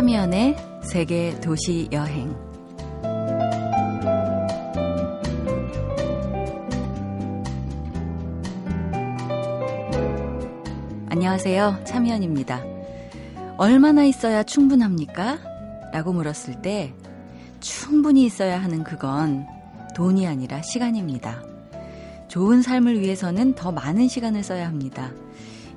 참여연의 세계 도시 여행. 안녕하세요. 참여연입니다. 얼마나 있어야 충분합니까? 라고 물었을 때 충분히 있어야 하는 그건 돈이 아니라 시간입니다. 좋은 삶을 위해서는 더 많은 시간을 써야 합니다.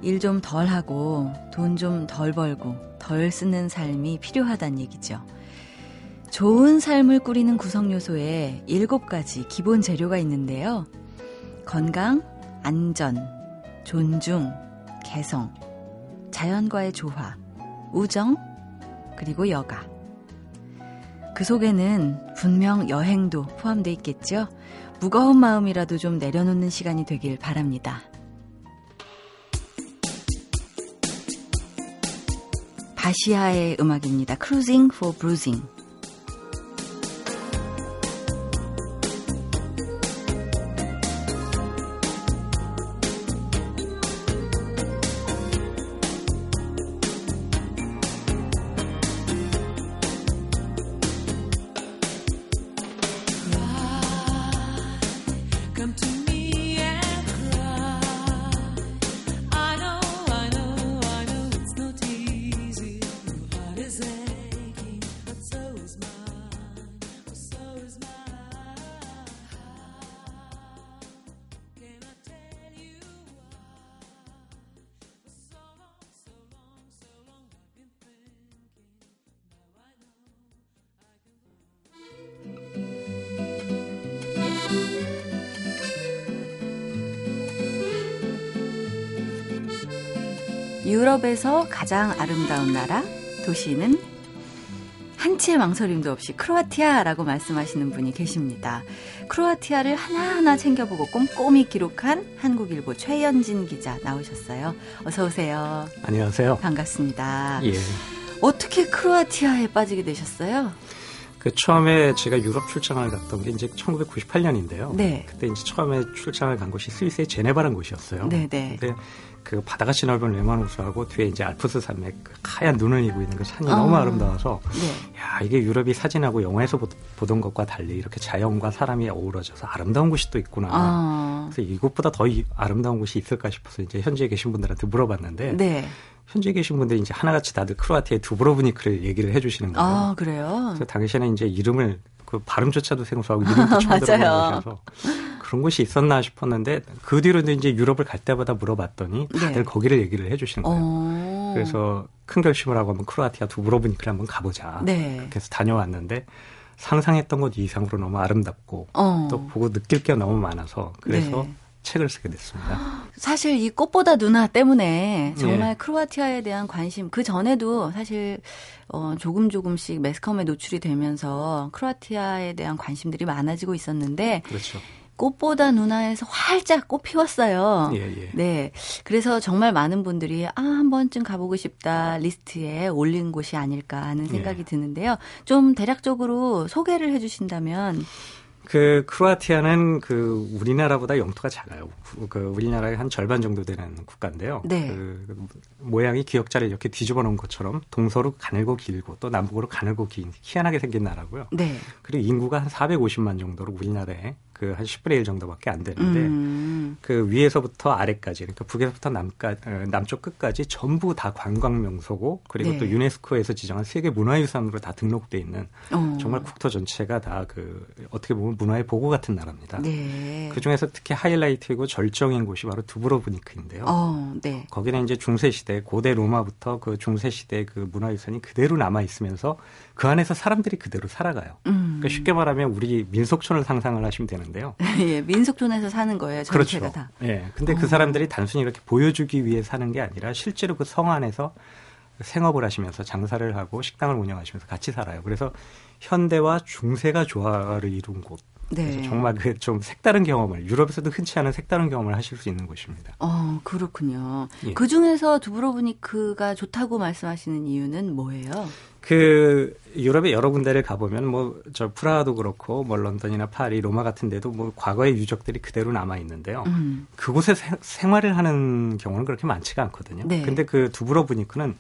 일 좀 덜 하고 돈 좀 덜 벌고 덜 쓰는 삶이 필요하다는 얘기죠. 좋은 삶을 꾸리는 구성 요소에 일곱 가지 기본 재료가 있는데요. 건강, 안전, 존중, 개성, 자연과의 조화, 우정, 그리고 여가. 그 속에는 분명 여행도 포함되어 있겠죠? 무거운 마음이라도 좀 내려놓는 시간이 되길 바랍니다. 바시아의 음악입니다. Cruising for Bruising. 유럽에서 가장 아름다운 나라 도시는 한치의 망설임도 없이 크로아티아라고 말씀하시는 분이 계십니다. 크로아티아를 하나하나 챙겨보고 꼼꼼히 기록한 한국일보 최연진 기자 나오셨어요. 어서 오세요. 안녕하세요. 반갑습니다. 예. 어떻게 크로아티아에 빠지게 되셨어요? 그 처음에 제가 유럽 출장을 갔던 게 이제 1998년인데요. 네. 그때 이제 처음에 출장을 간 곳이 스위스의 제네바라는 곳이었어요. 네, 네. 근데 그 바다같이 넓은 레마노스하고 뒤에 이제 알프스 산맥 그 하얀 눈을 이고 있는 그 산이 어. 너무 아름다워서 네. 야 이게 유럽이 사진하고 영화에서 보 던 것과 달리 이렇게 자연과 사람이 어우러져서 아름다운 곳이 또 있구나. 어. 그래서 이곳보다 더 아름다운 곳이 있을까 싶어서 이제 현지에 계신 분들한테 물어봤는데 네. 현지에 계신 분들이 이제 하나같이 다들 크로아티아의 두브로브니크를 얘기를 해주시는 거예요. 아 그래요? 그래서 당시에는 이제 이름을 그 발음조차도 생소하고 이름도 처음 들어보는 곳이어서 그런 곳이 있었나 싶었는데 그 뒤로도 이제 유럽을 갈 때마다 물어봤더니 다들 네. 거기를 얘기를 해주시는 거예요. 어... 그래서 큰 결심을 하고 한번 크로아티아 두브로브니크를 한번 가보자. 네. 해서 다녀왔는데 상상했던 것 이상으로 너무 아름답고 어... 또 보고 느낄 게 너무 많아서 그래서 네. 책을 쓰게 됐습니다. 사실 이 꽃보다 누나 때문에 정말 예. 크로아티아에 대한 관심 그 전에도 사실 어 조금 조금씩 매스컴에 노출이 되면서 크로아티아에 대한 관심들이 많아지고 있었는데 그렇죠. 꽃보다 누나에서 활짝 꽃 피웠어요. 예, 예. 네. 그래서 정말 많은 분들이 아, 한 번쯤 가보고 싶다 리스트에 올린 곳이 아닐까 하는 생각이 예. 드는데요. 좀 대략적으로 소개를 해 주신다면. 그 크로아티아는 그 우리나라보다 영토가 작아요. 그 우리나라의 한 절반 정도 되는 국가인데요. 네. 그 모양이 기역자를 이렇게 뒤집어 놓은 것처럼 동서로 가늘고 길고 또 남북으로 가늘고 긴 희한하게 생긴 나라고요. 네. 그리고 인구가 한 450만 정도로 우리나라에 그 한 10분의 1 정도밖에 안 되는데 음. 그 위에서부터 아래까지 그러니까 북에서부터 남까 어, 남쪽 끝까지 전부 다 관광 명소고 그리고 네. 또 유네스코에서 지정한 세계 문화유산으로 다 등록돼 있는 어. 정말 국토 전체가 다 그 어떻게 보면 문화의 보고 같은 나라입니다. 네. 그 중에서 특히 하이라이트이고 절 정인 곳이 바로 두브로브니크인데요. 어, 네. 거기는 이제 중세 시대 고대 로마부터 그 중세 시대 그 문화 유산이 그대로 남아 있으면서 그 안에서 사람들이 그대로 살아가요. 음. 그러니까 쉽게 말하면 우리 민속촌을 상상을 하시면 되는데요. 예, 민속촌에서 사는 거예요. 그렇죠. 다. 예. 근데 어. 그 사람들이 단순히 이렇게 보여주기 위해 사는 게 아니라 실제로 그 성 안에서 생업을 하시면서 장사를 하고 식당을 운영하시면서 같이 살아요. 그래서 현대와 중세가 조화를 이룬 곳. 네. 그래서 정말 그 좀 색다른 경험을 유럽에서도 흔치 않은 색다른 경험을 하실 수 있는 곳입니다. 어, 그렇군요. 예. 그 중에서 두브로브니크가 좋다고 말씀하시는 이유는 뭐예요? 그 유럽의 여러 군데를 가보면 뭐 저 프라하도 그렇고 뭐 런던이나 파리, 로마 같은 데도 뭐 과거의 유적들이 그대로 남아 있는데요. 음. 그곳에 세, 생활을 하는 경우는 그렇게 많지가 않거든요. 네. 근데 그 두브로브니크는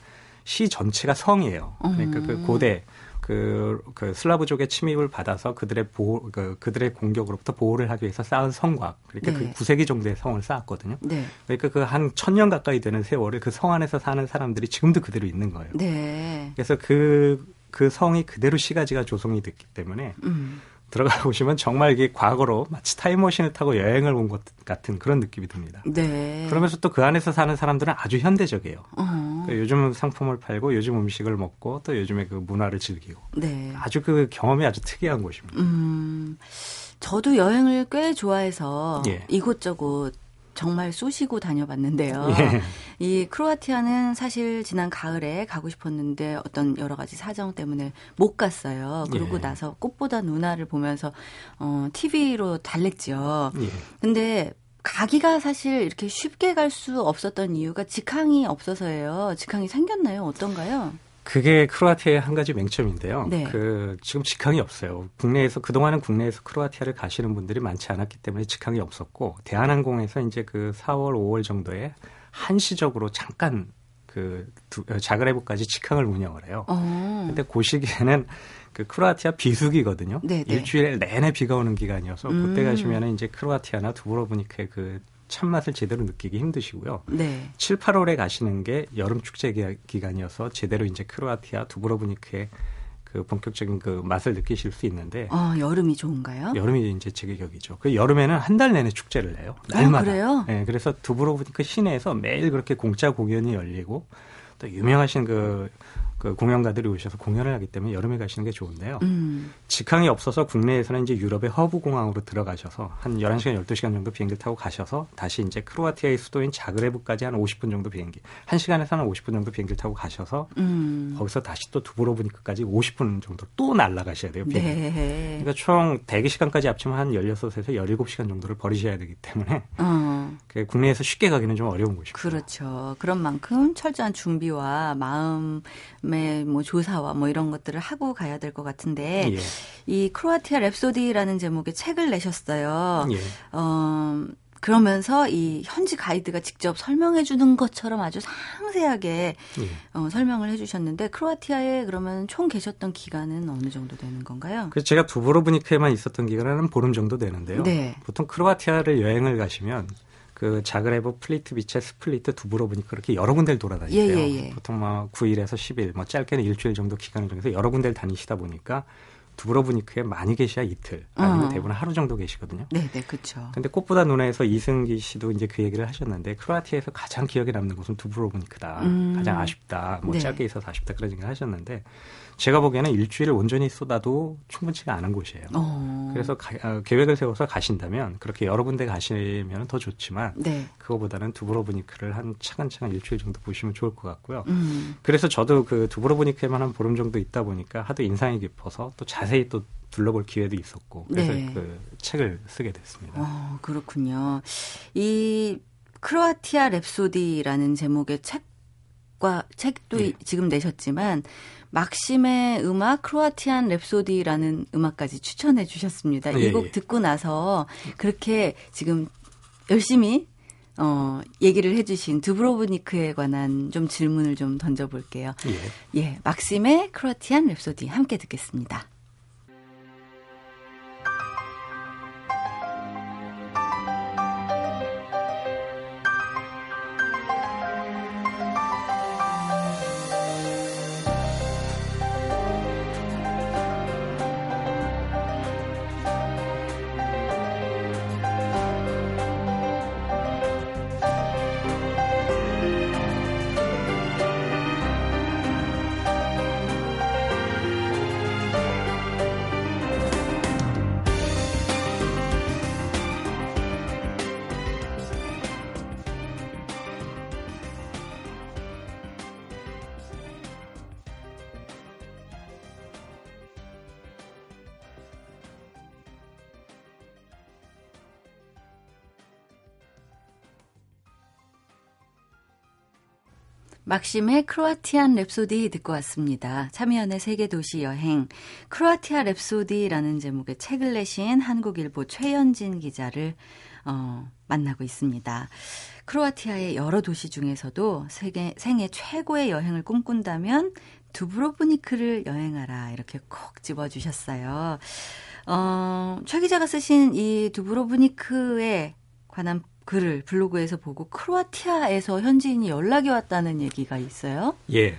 시 전체가 성이에요. 그러니까 그 음. 고대 그, 그 슬라브족의 침입을 받아서 그들의 보호, 그, 그들의 공격으로부터 보호를 하기 위해서 쌓은 성곽. 그러니까 네. 그 9세기 정도의 성을 쌓았거든요. 네. 그러니까 그 한 천 년 가까이 되는 세월을 그 성 안에서 사는 사람들이 지금도 그대로 있는 거예요. 네. 그래서 그, 그 성이 그대로 시가지가 조성이 됐기 때문에 음. 들어가 보시면 정말 이게 과거로 마치 타임머신을 타고 여행을 온 것 같은 그런 느낌이 듭니다. 네. 그러면서 또 그 안에서 사는 사람들은 아주 현대적이에요. 어. 그 요즘 상품을 팔고 요즘 음식을 먹고 또 요즘에 그 문화를 즐기고 네. 아주 그 경험이 아주 특이한 곳입니다. 음. 저도 여행을 꽤 좋아해서 예. 이곳저곳 정말 쑤시고 다녀봤는데요. 예. 이 크로아티아는 사실 지난 가을에 가고 싶었는데 어떤 여러 가지 사정 때문에 못 갔어요. 그러고 예. 나서 꽃보다 누나를 보면서 어 TV로 달랬지요. 예. 근데 가기가 사실 이렇게 쉽게 갈 수 없었던 이유가 직항이 없어서예요. 직항이 생겼나요? 어떤가요? 그게 크로아티아의 한 가지 맹점인데요. 네. 그 지금 직항이 없어요. 국내에서 그동안은 국내에서 크로아티아를 가시는 분들이 많지 않았기 때문에 직항이 없었고 대한항공에서 이제 그 4월, 5월 정도에 한시적으로 잠깐 그 두- 어, 자그레브까지 직항을 운영을 해요. 어. 근데 그 시기에는 그 크로아티아 비수기거든요. 네, 네. 일주일 내내 비가 오는 기간이어서 그때 음. 가시면은 이제 크로아티아나 두브로브니크의 그 참맛을 제대로 느끼기 힘드시고요. 네. 7, 8월에 가시는 게 여름 축제 기- 기간이어서 제대로 이제 크로아티아 두브로브니크의 그 본격적인 그 맛을 느끼실 수 있는데 어, 여름이 좋은가요? 여름이 이제 제격이죠. 그 여름에는 한 달 내내 축제를 해요. 어, 날마다. 그래요? 네, 그래서 두브로브니크 시내에서 매일 그렇게 공짜 공연이 열리고 또 유명하신 그, 그 공연가들이 오셔서 공연을 하기 때문에 여름에 가시는 게 좋은데요. 음. 직항이 없어서 국내에서는 이제 유럽의 허브 공항으로 들어가셔서 한 11시간, 12시간 정도 비행기를 타고 가셔서 다시 이제 크로아티아의 수도인 자그레브까지 한 50분 정도 비행기, 1시간에서 한 50분 정도 비행기를 타고 가셔서 음. 거기서 다시 또 두브로브니크까지 50분 정도 또 날아가셔야 돼요. 비행기. 네. 그러니까 총 대기 시간까지 합치면 한 16에서 17시간 정도를 버리셔야 되기 때문에 어. 그 국내에서 쉽게 가기는 좀 어려운 곳이고. 그렇죠. 그런 만큼 철저한 준비와 마음 의뭐 조사와 뭐 이런 것들을 하고 가야 될 것 같은데 예. 이 크로아티아 랩소디라는 제목의 책을 내셨어요. 예. 어, 그러면서 이 현지 가이드가 직접 설명해 주는 것처럼 아주 상세하게 예. 어, 설명을 해 주셨는데 크로아티아에 그러면 총 계셨던 기간은 어느 정도 되는 건가요? 그래서 제가 두브로브니크에만 있었던 기간은 한 보름 정도 되는데요. 네. 보통 크로아티아를 여행을 가시면 그 자그레브, 플리트비체, 스플리트, 두브로브니크 그렇게 여러 군데를 돌아다니세요. 예, 예, 예. 보통 뭐 9일에서 10일, 뭐 짧게는 일주일 정도 기간을 정해서 여러 군데를 다니시다 보니까 두브로브니크에 많이 계셔야 이틀, 아니면 어. 대부분 하루 정도 계시거든요. 네, 네, 그렇죠. 근데 꽃보다 누나에서 이승기 씨도 이제 그 얘기를 하셨는데 크로아티아에서 가장 기억에 남는 곳은 두브로브니크다. 음. 가장 아쉽다. 뭐 네. 짧게 있어서 아쉽다 그런 얘기를 하셨는데 제가 보기에는 일주일을 온전히 쏟아도 충분치가 않은 곳이에요. 어. 그래서 가- 어, 계획을 세워서 가신다면 그렇게 여러 군데 가시면 더 좋지만 네. 그거보다는 두브로브니크를 한 차근차근 일주일 정도 보시면 좋을 것 같고요. 음. 그래서 저도 그 두브로브니크에만 한 보름 정도 있다 보니까 하도 인상이 깊어서 또 자세히 또 둘러볼 기회도 있었고 그래서 네. 그 책을 쓰게 됐습니다. 어, 그렇군요. 이 크로아티아 랩소디라는 제목의 책과 책도 예. 이- 지금 내셨지만 막심의 음악 크로아티안 랩소디라는 음악까지 추천해 주셨습니다. 예, 이곡 예. 듣고 나서 그렇게 지금 열심히 어, 얘기를 해주신 두브로브니크에 관한 좀 질문을 좀 던져볼게요. 예. 예, 막심의 크로아티안 랩소디 함께 듣겠습니다. 막심의 크로아티안 랩소디 듣고 왔습니다. 참여연의 세계 도시 여행. 크로아티아 랩소디라는 제목의 책을 내신 한국일보 최연진 기자를 어, 만나고 있습니다. 크로아티아의 여러 도시 중에서도 세계, 생애 최고의 여행을 꿈꾼다면 두브로브니크를 여행하라 이렇게 콕 집어주셨어요. 어, 최 기자가 쓰신 이 두브로브니크에 관한 글을 블로그에서 보고 크로아티아에서 현지인이 연락이 왔다는 얘기가 있어요. 예.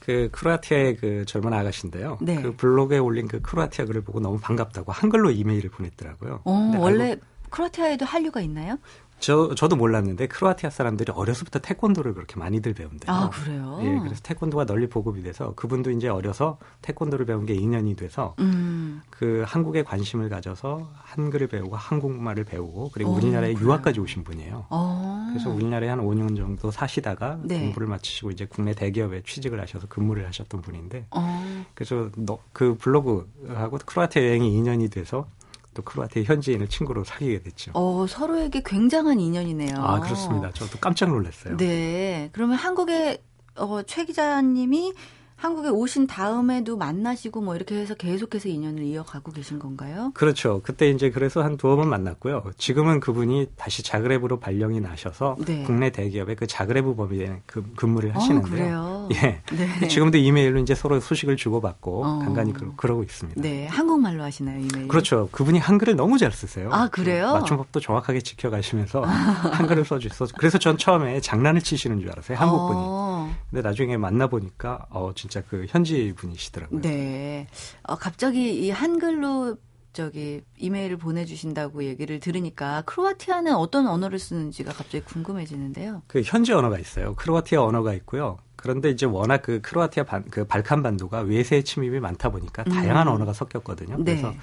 그 크로아티아의 그 젊은 아가씨인데요. 네. 그 블로그에 올린 그 크로아티아 글을 보고 너무 반갑다고 한글로 이메일을 보냈더라고요. 어, 원래 알고, 크로아티아에도 한류가 있나요? 저 저도 몰랐는데 크로아티아 사람들이 어려서부터 태권도를 그렇게 많이들 배운대요. 아 그래요? 예, 그래서 태권도가 널리 보급이 돼서 그분도 이제 어려서 태권도를 배운 게 2년이 돼서 음. 그 한국에 관심을 가져서 한글을 배우고 한국말을 배우고 그리고 오, 어, 우리나라에 그래요? 유학까지 오신 분이에요. 오. 어. 그래서 우리나라에 한 5년 정도 사시다가 네. 공부를 마치시고 이제 국내 대기업에 취직을 하셔서 근무를 하셨던 분인데 오. 어. 그래서 너, 그 블로그하고 크로아티아 여행이 2년이 돼서 또 크로아티아 현지인을 친구로 사귀게 됐죠. 어, 서로에게 굉장한 인연이네요. 아, 그렇습니다. 저도 깜짝 놀랐어요. 네. 그러면 한국의 어, 최 기자님이 한국에 오신 다음에도 만나시고 뭐 이렇게 해서 계속해서 인연을 이어가고 계신 건가요? 그렇죠. 그때 이제 그래서 한 두어 번 만났고요. 지금은 그분이 다시 자그레브로 발령이 나셔서 네. 국내 대기업의 그 자그레브 법인에 그 근무를 어, 하시는데요. 어, 예. 네. 지금도 이메일로 이제 서로 소식을 주고받고 어. 간간히 그러, 고 있습니다. 네. 한국말로 하시나요, 이메일? 그렇죠. 그분이 한글을 너무 잘 쓰세요. 아, 그래요? 맞춤법도 정확하게 지켜가시면서 한글을 써주셔서 그래서 전 처음에 장난을 치시는 줄 알았어요. 한국분이. 어. 근데 나중에 만나보니까 어, 진짜 그 현지 분이시더라고요. 네. 어, 갑자기 이 한글로 저기 이메일을 보내주신다고 얘기를 들으니까 크로아티아는 어떤 언어를 쓰는지가 갑자기 궁금해지는데요. 그 현지 언어가 있어요. 크로아티아 언어가 있고요. 그런데 이제 워낙 그 크로아티아 반, 그 발칸 반도가 외세 침입이 많다 보니까 다양한 음. 언어가 섞였거든요. 네. 그래서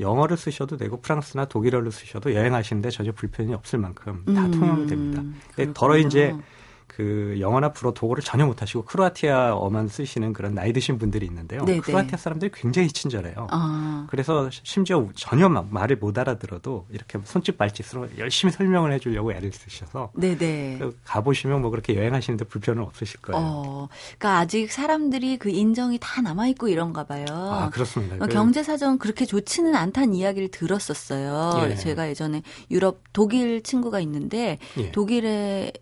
영어를 쓰셔도 되고 프랑스나 독일어를 쓰셔도 여행하시는데 전혀 불편이 없을 만큼 다 음. 통용이 됩니다. 더러 이제 그 영어나 불어 독어를 전혀 못하시고 크로아티아어만 쓰시는 그런 나이 드신 분들이 있는데요. 네네. 크로아티아 사람들이 굉장히 친절해요. 아. 그래서 심지어 전혀 말을 못 알아들어도 이렇게 손짓 발짓으로 열심히 설명을 해주려고 애를 쓰셔서 네네. 그 가보시면 뭐 그렇게 여행하시는데 불편은 없으실 거예요. 어, 그러니까 아직 사람들이 그 인정이 다 남아 있고 이런가 봐요. 아 그렇습니다. 그러니까 경제 사정 그렇게 좋지는 않다는 이야기를 들었었어요. 예. 제가 예전에 유럽 독일 친구가 있는데 예. 독일에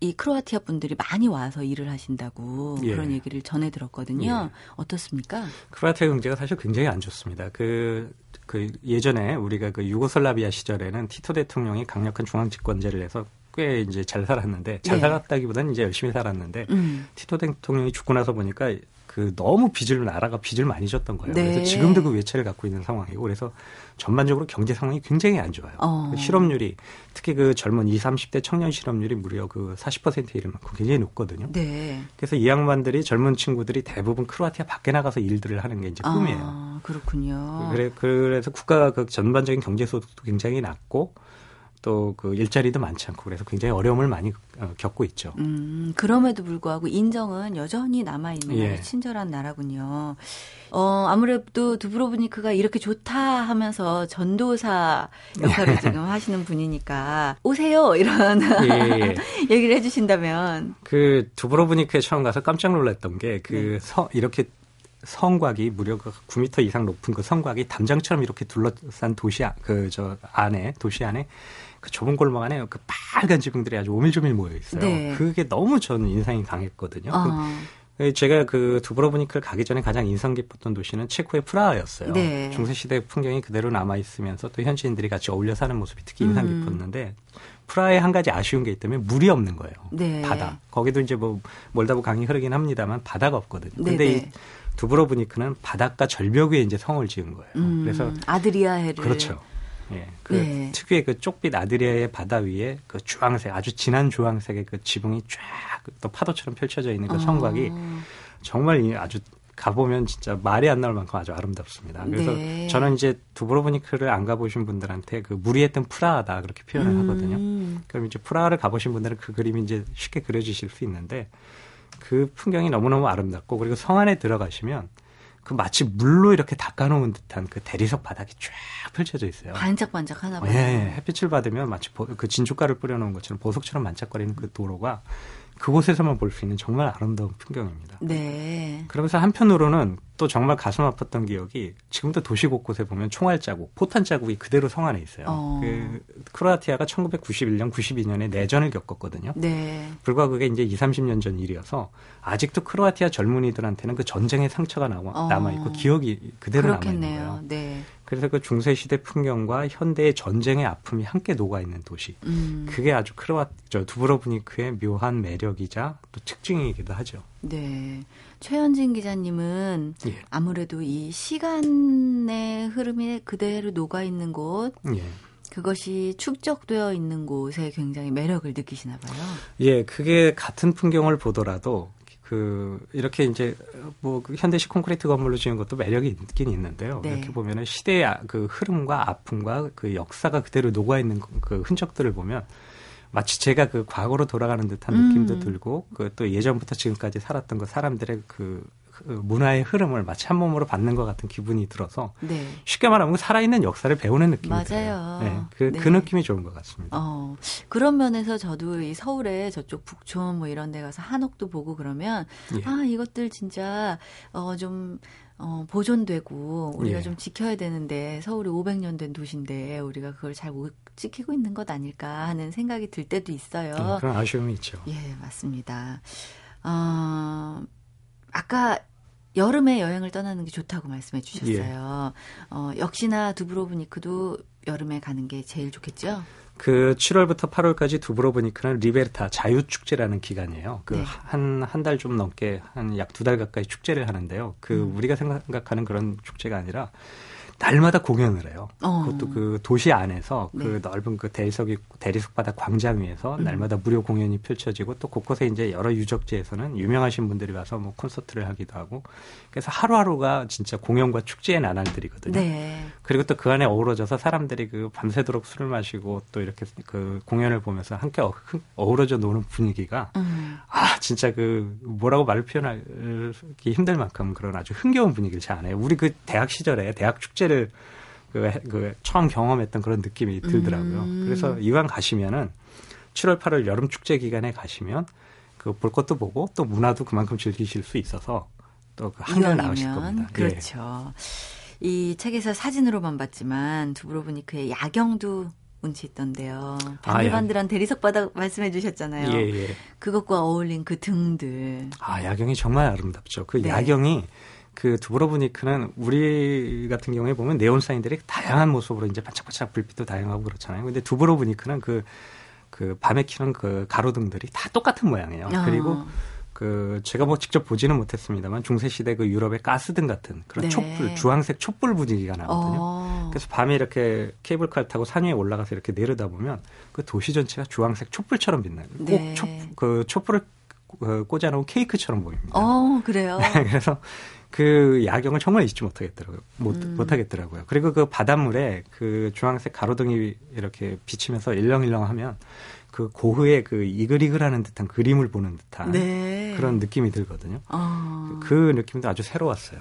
이 크로아티아 분들이 많이 와서 일을 하신다고 예. 그런 얘기를 전해 들었거든요. 예. 어떻습니까? 크로아티아 경제가 사실 굉장히 안 좋습니다. 그, 그 예전에 우리가 그 유고슬라비아 시절에는 티토 대통령이 강력한 중앙 집권제를 해서 꽤 이제 잘 살았는데 잘 예. 살았다기보다는 이제 열심히 살았는데 음. 티토 대통령이 죽고 나서 보니까 그 너무 빚을 나라가 빚을 많이 졌던 거예요. 네. 그래서 지금도 그 외채를 갖고 있는 상황이고 그래서 전반적으로 경제 상황이 굉장히 안 좋아요. 어. 그 실업률이 특히 그 젊은 20, 30대 청년 실업률이 무려 그 40%에 이를 만큼 굉장히 높거든요. 네. 그래서 이 양반들이 젊은 친구들이 대부분 크로아티아 밖에 나가서 일들을 하는 게 이제 꿈이에요. 아, 그렇군요. 그래 그래서 국가가 그 전반적인 경제 소득도 굉장히 낮고 또 그 일자리도 많지 않고 그래서 굉장히 어려움을 많이 어, 겪고 있죠. 음, 그럼에도 불구하고 인정은 여전히 남아 있는 예. 친절한 나라군요. 어, 아무래도 두브로브니크가 이렇게 좋다 하면서 전도사 역할을 예. 지금 하시는 분이니까 오세요 이런 예. 예. 얘기를 해주신다면 그 두브로브니크에 처음 가서 깜짝 놀랐던 게그 네. 이렇게 성곽이 무려 9m 그 이상 높은 그 성곽이 담장처럼 이렇게 둘러싼 도시 그 저 안에 도시 안에 그 좁은 골목 안에 그 빨간 지붕들이 아주 오밀조밀 모여 있어요. 네. 그게 너무 저는 인상이 강했거든요. 아. 그 제가 그 두브로브니크를 가기 전에 가장 인상 깊었던 도시는 체코의 프라하였어요. 네. 중세 시대 풍경이 그대로 남아 있으면서 또 현지인들이 같이 어울려 사는 모습이 특히 인상 음. 깊었는데 프라하에 한 가지 아쉬운 게 있다면 물이 없는 거예요. 네. 바다. 거기도 이제 뭐 몰다보 강이 흐르긴 합니다만 바다가 없거든요. 근데 네, 이 네. 두브로브니크는 바닷가 절벽 위에 이제 성을 지은 거예요. 음, 그래서 아드리아해를 그렇죠. 예, 그 네. 특유의 그 쪽빛 아드리아의 바다 위에 그 주황색 아주 진한 주황색의 그 지붕이 쫙 또 파도처럼 펼쳐져 있는 그 성곽이 어. 정말 아주 가보면 진짜 말이 안 나올 만큼 아주 아름답습니다. 그래서 네. 저는 이제 두브로브니크를 안 가보신 분들한테 그 무리했던 프라하다 그렇게 표현을 음. 하거든요. 그럼 이제 프라하를 가보신 분들은 그 그림이 이제 쉽게 그려지실 수 있는데 그 풍경이 너무너무 아름답고 그리고 성 안에 들어가시면 그 마치 물로 이렇게 닦아놓은 듯한 그 대리석 바닥이 쫙 펼쳐져 있어요. 반짝반짝 하나 봐요. 예, 햇빛을 받으면 마치 보, 그 진주가를 뿌려놓은 것처럼 보석처럼 반짝거리는 그 도로가 그곳에서만 볼 수 있는 정말 아름다운 풍경입니다. 네. 그러면서 한편으로는 또 정말 가슴 아팠던 기억이 지금도 도시 곳곳에 보면 총알 자국, 포탄 자국이 그대로 성 안에 있어요. 어. 그 크로아티아가 1991년, 92년에 내전을 겪었거든요. 네. 불과 그게 이제 2, 30년 전 일이어서 아직도 크로아티아 젊은이들한테는 그 전쟁의 상처가 남아, 어. 남아 있고 기억이 그대로 남아 있는. 거예요. 네. 그래서 그 중세 시대 풍경과 현대의 전쟁의 아픔이 함께 녹아 있는 도시. 음. 그게 아주 크로아 저 두브로브니크의 묘한 매력이자 또 특징이기도 하죠. 네. 최현진 기자님은 예. 아무래도 이 시간의 흐름이 그대로 녹아 있는 곳, 예. 그것이 축적되어 있는 곳에 굉장히 매력을 느끼시나 봐요. 예, 그게 같은 풍경을 보더라도 그 이렇게 이제 뭐그 현대식 콘크리트 건물로 지은 것도 매력이 있긴 있는데요. 네. 이렇게 보면은 시대의 아- 그 흐름과 아픔과 그 역사가 그대로 녹아 있는 그 흔적들을 보면 마치 제가 그 과거로 돌아가는 듯한 음. 느낌도 들고 그 또 예전부터 지금까지 살았던 그 사람들의 그, 그 문화의 흐름을 마치 한 몸으로 받는 것 같은 기분이 들어서 네. 쉽게 말하면 살아있는 역사를 배우는 느낌이 맞아요. 들어요. 네, 그, 그 네. 느낌이 좋은 것 같습니다. 어, 그런 면에서 저도 이 서울에 저쪽 북촌 뭐 이런 데 가서 한옥도 보고 그러면 예. 아, 이것들 진짜 어, 좀 어, 보존되고 우리가 예. 좀 지켜야 되는데 서울이 500년 된 도시인데 우리가 그걸 잘 못 지키고 있는 것 아닐까 하는 생각이 들 때도 있어요. 음, 그런 아쉬움이 있죠. 예, 맞습니다. 어, 아까 여름에 여행을 떠나는 게 좋다고 말씀해 주셨어요. 어, 역시나 두브로브니크도 여름에 가는 게 제일 좋겠죠? 그 7월부터 8월까지 두브로브니크는 리베르타 자유 축제라는 기간이에요. 네. 그한 한 달 좀 넘게 한 약 두 달 가까이 축제를 하는데요. 그 음. 우리가 생각하는 그런 축제가 아니라 날마다 공연을 해요. 어. 그것도 그 도시 안에서 네. 그 넓은 그 대리석이 대리석 바닥 광장 위에서 음. 날마다 무료 공연이 펼쳐지고 또 곳곳에 이제 여러 유적지에서는 유명하신 분들이 와서 뭐 콘서트를 하기도 하고 그래서 하루하루가 진짜 공연과 축제의 나날들이거든요. 네. 그리고 또 그 안에 어우러져서 사람들이 그 밤새도록 술을 마시고 또 이렇게 그 공연을 보면서 함께 어, 어우러져 노는 분위기가 음. 아 진짜 그 뭐라고 말을 표현하기 힘들 만큼 그런 아주 흥겨운 분위기를 잘 안해요. 우리 그 대학 시절에 대학 축제 를 그, 해- 그 처음 경험했던 그런 느낌이 들더라고요. 음. 그래서 이왕 가시면은 7월 8월 여름 축제 기간에 가시면 그 볼 것도 보고 또 문화도 그만큼 즐기실 수 있어서 또 그 한결 나으실 겁니다. 예. 그렇죠. 이 책에서 사진으로만 봤지만 두브로브니크의 야경도 운치 있던데요. 아, 반들반들한 대리석 바닥 말씀해 주셨잖아요. 예, 예. 그것과 어울린 그 등들. 아, 야경이 정말 아름답죠. 그 네. 야경이 그 두브로브니크는 우리 같은 경우에 보면 네온 사인들이 다양한 모습으로 이제 반짝반짝 불빛도 다양하고 그렇잖아요. 근데 두브로브니크는 그, 그 밤에 켜는 그 가로등들이 다 똑같은 모양이에요. 어. 그리고 그 제가 뭐 직접 보지는 못했습니다만 중세 시대 그 유럽의 가스등 같은 그런 네. 촛불, 주황색 촛불 분위기가 나거든요. 어. 그래서 밤에 이렇게 케이블카를 타고 산 위에 올라가서 이렇게 내려다 보면 그 도시 전체가 주황색 촛불처럼 빛나요. 꼭 네. 촛, 그 촛불을 그 꽂아놓은 케이크처럼 보입니다. 어, 그래요. 그래서 그 야경을 정말 잊지 못하겠더라고요. 못, 음. 못하겠더라고요. 그리고 그 바닷물에 그 주황색 가로등이 이렇게 비치면서 일렁일렁 하면 그 고흐의 그 이글이글하는 듯한 그림을 보는 듯한 네. 그런 느낌이 들거든요. 어. 그 느낌도 아주 새로웠어요.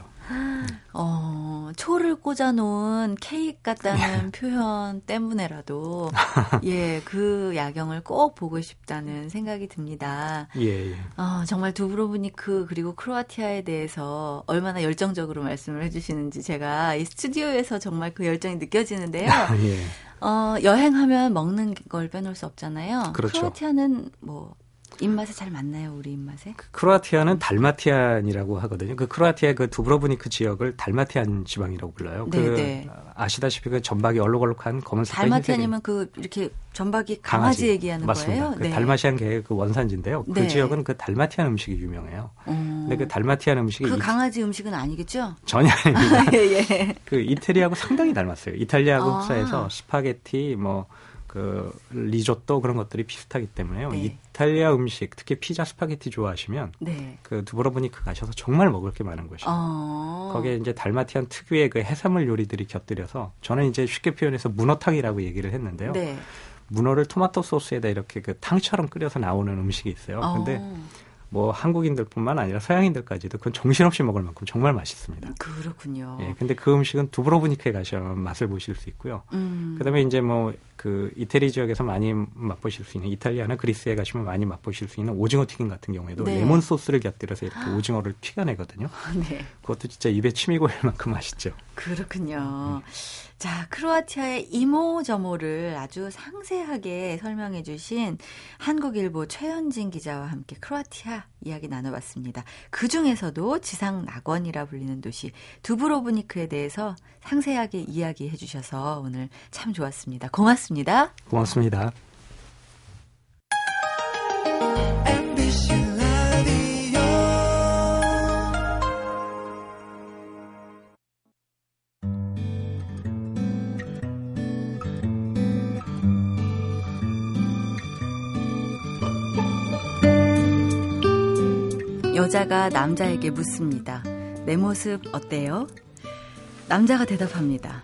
어, 초를 꽂아놓은 케이크 같다는 표현 때문에라도, 예, 그 야경을 꼭 보고 싶다는 생각이 듭니다. 예, 예. 어, 정말 두브로브니크 그리고 크로아티아에 대해서 얼마나 열정적으로 말씀을 해주시는지 제가 이 스튜디오에서 정말 그 열정이 느껴지는데요. 예. 어, 여행하면 먹는 걸 빼놓을 수 없잖아요. 그렇죠. 크로아티아는 뭐 입맛에 잘 맞나요, 우리 입맛에? 크로아티아는 달마티안이라고 하거든요. 그 크로아티아 그 두브로브니크 지역을 달마티안 지방이라고 불러요. 네, 그 네. 아시다시피 그 전박이 얼룩얼룩한 검은색 달마티아님은 그 이렇게 전박이 강아지, 얘기하는 맞습니다. 거예요? 그 달마시안 계의 그 원산지인데요. 그 네. 지역은 그 달마티안 음식이 유명해요. 어, 근데 그 달마티안 음식이 그 이- 강아지 음식은 아니겠죠? 전혀 아닙니다. 예, 예. 그 이태리하고 상당히 닮았어요. 이탈리아하고 아. 흡사해서 스파게티 뭐 그 리조또 그런 것들이 비슷하기 때문에요. 네. 이탈리아 음식 특히 피자 스파게티 좋아하시면 네. 그 두브로브니크 가셔서 정말 먹을 게 많은 곳이에요. 어. 거기에 이제 달마티안 특유의 그 해산물 요리들이 곁들여서 저는 이제 쉽게 표현해서 문어탕이라고 얘기를 했는데요. 네. 문어를 토마토 소스에다 이렇게 그 탕처럼 끓여서 나오는 음식이 있어요. 근데 어, 뭐 한국인들뿐만 아니라 서양인들까지도 그건 정신없이 먹을 만큼 정말 맛있습니다. 그렇군요. 예, 근데 그 음식은 두브로브니크에 가시면 맛을 보실 수 있고요. 음. 그다음에 이제 뭐 그 이태리 지역에서 많이 맛보실 수 있는 이탈리아나 그리스에 가시면 많이 맛보실 수 있는 오징어 튀김 같은 경우에도 네. 레몬 소스를 곁들여서 이렇게 오징어를 튀겨내거든요. 네. 그것도 진짜 입에 침이 고일 만큼 맛있죠. 그렇군요. 자, 크로아티아의 이모저모를 아주 상세하게 설명해 주신 한국일보 최현진 기자와 함께 크로아티아 이야기 나눠봤습니다. 그 중에서도 지상 낙원이라 불리는 도시 두브로브니크에 대해서 상세하게 이야기해 주셔서 오늘 참 좋았습니다. 고맙습니다. 고맙습니다. 여자가 남자에게 묻습니다. 내 모습 어때요? 남자가 대답합니다.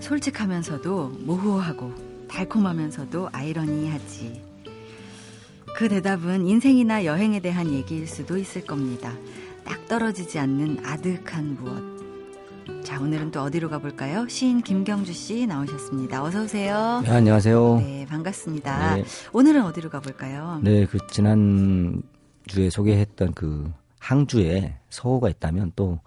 솔직하면서도 모호하고 달콤하면서도 아이러니하지. 그 대답은 인생이나 여행에 대한 얘기일 수도 있을 겁니다. 딱 떨어지지 않는 아득한 무엇. 자, 오늘은 또 어디로 가볼까요? 시인 김경주 씨 나오셨습니다. 어서 오세요. 네, 안녕하세요. 네. 네, 반갑습니다. 네. 오늘은 어디로 가볼까요? 그 지난 주에 소개했던 그 항주에 서호가 있다면 또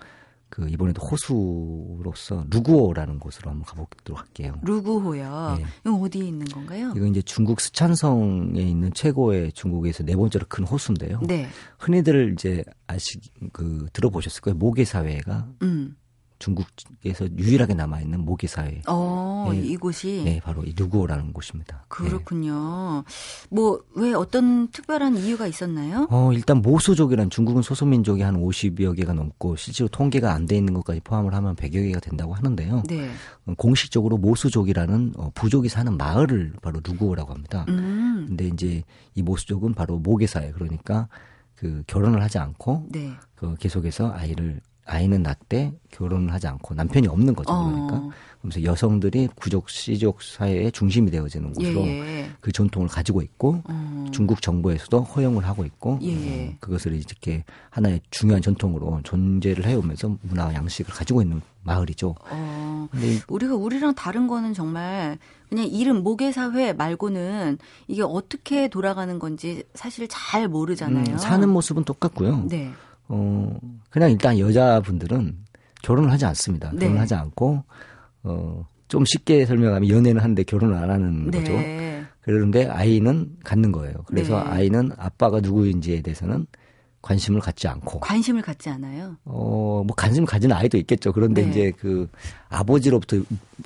그 이번에도 호수로서 루구오라는 곳으로 한번 가보도록 할게요. 루구호요. 네. 이건 어디에 있는 건가요? 이거 이제 중국 스촨성에 있는 최고의 중국에서 네 번째로 큰 호수인데요. 네. 흔히들 이제 아시 그 들어보셨을 거예요. 모계 사회가 음. 중국에서 유일하게 남아 있는 모계 사회. 어, 네. 이곳이 네, 바로 이 루구오라는 곳입니다. 네. 그렇군요. 뭐왜 어떤 특별한 이유가 있었나요? 어, 일단 모수족이란 중국은 소수민족이 한 50여 개가 넘고 실제로 통계가 안 돼 있는 것까지 포함을 하면 100여 개가 된다고 하는데요. 네. 어, 공식적으로 모수족이라는 어, 부족이 사는 마을을 바로 루구오라고 합니다. 음. 근데 이제 이 모수족은 바로 모계사회 그러니까 그 결혼을 하지 않고 네. 그 계속해서 아이를 아이는 낳되 결혼을 하지 않고 남편이 없는 거죠. 그러니까 어. 그러면서 여성들이 구족 씨족 사회의 중심이 되어지는 예, 곳으로 예. 그 전통을 가지고 있고 어. 중국 정부에서도 허용을 하고 있고 예, 예. 어, 그것을 이렇게 하나의 중요한 전통으로 존재를 해오면서 문화 양식을 가지고 있는 마을이죠. 어. 근데 우리가 우리랑 다른 거는 정말 그냥 이름 모계 사회 말고는 이게 어떻게 돌아가는 건지 사실 잘 모르잖아요. 음, 사는 모습은 똑같고요. 네. 어, 그냥 일단 여자분들은 결혼을 하지 않습니다. 네. 결혼을 하지 않고 어, 좀 쉽게 설명하면 연애는 하는데 결혼을 안 하는 거죠. 네. 그런데 아이는 갖는 거예요. 그래서 네. 아이는 아빠가 누구인지에 대해서는 관심을 갖지 않고 관심을 갖지 않아요. 어, 뭐 관심 가지는 아이도 있겠죠. 그런데 네. 이제 그 아버지로부터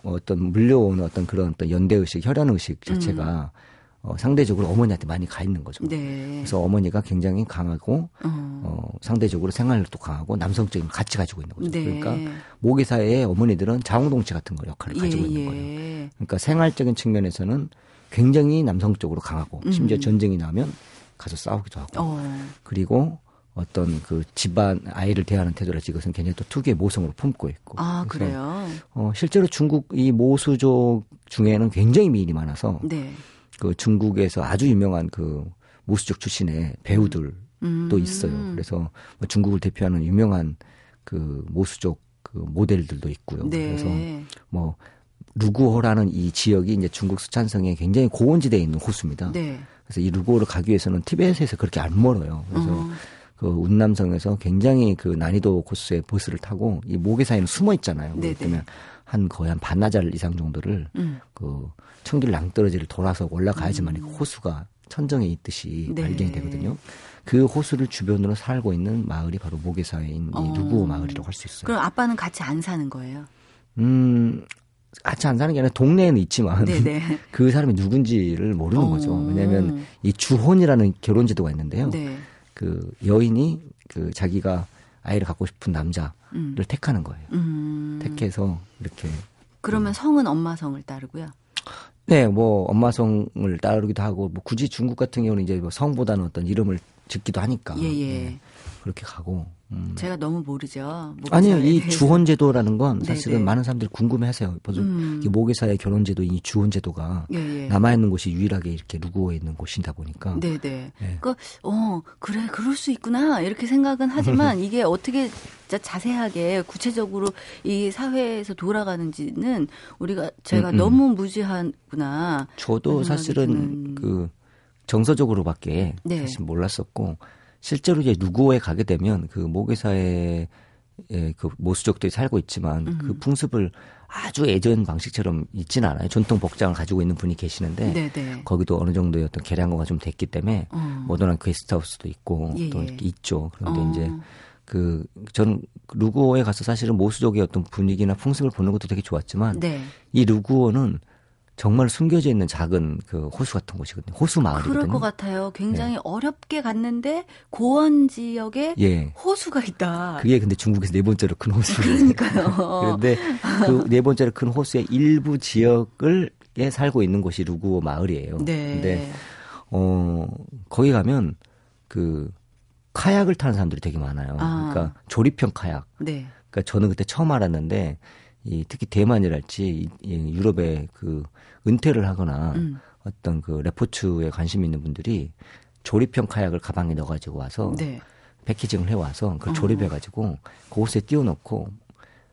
어떤 물려오는 어떤 그런 어떤 연대 의식, 혈연 의식 자체가 어, 상대적으로 어머니한테 많이 가 있는 거죠. 음. 네. 그래서 어머니가 굉장히 강하고 어. 어, 상대적으로 생활력도 강하고 남성적인 걸 같이 가지고 있는 거죠. 네. 그러니까 모계사회의 어머니들은 자웅동체 같은 걸 역할을 가지고 예, 있는 예. 거예요. 그러니까 생활적인 측면에서는 굉장히 남성적으로 강하고 음. 심지어 전쟁이 나면 가서 싸우기도 하고 어. 그리고 어떤 그 집안 아이를 대하는 태도라지 이것은 굉장히 또 특유의 모성으로 품고 있고 아, 그래요? 어, 실제로 중국 이 모수족 중에는 굉장히 미인이 많아서 네. 그 중국에서 아주 유명한 그 모수족 출신의 배우들 음. 또 있어요. 그래서 뭐 중국을 대표하는 유명한 그 모수족 그 모델들도 있고요. 네. 그래서 뭐 루구호라는 이 지역이 이제 중국 수촨성에 굉장히 고원지대에 있는 호수입니다. 네. 그래서 이 루구호를 가기 위해서는 티베트에서 그렇게 안 멀어요. 그래서 어. 그 운남성에서 굉장히 그 난이도 코스의 버스를 타고 이 모계 사이는 숨어 있잖아요. 네네. 때문에 한 거의 한 반나절 이상 정도를 음. 그 청길 낭떠러지를 돌아서 올라가야지만 이 호수가 천정에 있듯이 네. 발견이 되거든요. 그 호수를 주변으로 살고 있는 마을이 바로 모계사회인 어. 이 루구오 마을이라고 할 수 있어요. 그럼 아빠는 같이 안 사는 거예요? 음, 같이 안 사는 게 아니라 동네에는 있지만 네네. 그 사람이 누군지를 모르는 어. 거죠. 왜냐하면 이 주혼이라는 결혼 제도가 있는데요. 네. 그 여인이 그 자기가 아이를 갖고 싶은 남자를 음. 택하는 거예요. 음. 택해서 이렇게 그러면 성은 엄마 성을 따르고요. 네, 뭐 엄마 성을 따르기도 하고 뭐 굳이 중국 같은 경우는 이제 뭐 성보다는 어떤 이름을 짓기도 하니까 예, 예. 네, 그렇게 가고 음. 제가 너무 모르죠. 아니요, 이 대해서. 주혼제도라는 건 사실은 네네. 많은 사람들이 궁금해하세요. 벌써 음. 이 모계사의 결혼제도 이 주혼제도가 예, 예. 남아 있는 곳이 유일하게 이렇게 루구어에 있는 곳이다 보니까 네네. 네. 그러니까 어 그래 그럴 수 있구나 이렇게 생각은 하지만 이게 어떻게 자세하게 구체적으로 이 사회에서 돌아가는지는 우리가 제가 음, 음. 너무 무지하구나. 저도 사실은 드는- 그 정서적으로밖에 네. 사실 몰랐었고 실제로 이제 루구어에 가게 되면 그 모계사의 예, 그 모수족들이 살고 있지만 음. 그 풍습을 아주 예전 방식처럼 있지는 않아요. 전통 복장을 가지고 있는 분이 계시는데 네네. 거기도 어느 정도의 어떤 개량화가 좀 됐기 때문에 어. 모던한 게스트하우스도 있고 예, 또 예. 있죠. 그런데 어. 이제 그 저는 루구어에 가서 사실은 모수족의 어떤 분위기나 풍습을 보는 것도 되게 좋았지만 네. 이 루구어는 정말 숨겨져 있는 작은 그 호수 같은 곳이거든요. 호수 마을이거든요. 그럴 것 같아요. 굉장히 어렵게 갔는데 고원 지역에 예. 호수가 있다. 그게 근데 중국에서 네 번째로 큰 호수예요. 그러니까요. 그런데 그 네 번째로 큰 호수의 일부 지역을 에 살고 있는 곳이 루구어 마을이에요. 네. 근데 어 거기 가면 그 카약을 타는 사람들이 되게 많아요. 아. 그러니까 조립형 카약. 네. 그러니까 저는 그때 처음 알았는데 이 특히 대만이랄지 이, 이 유럽에 그 은퇴를 하거나 음. 어떤 그 레포츠에 관심 있는 분들이 조립형 카약을 가방에 넣어가지고 와서 네. 패키징을 해와서 그걸 어. 조립해가지고 그곳에 띄워놓고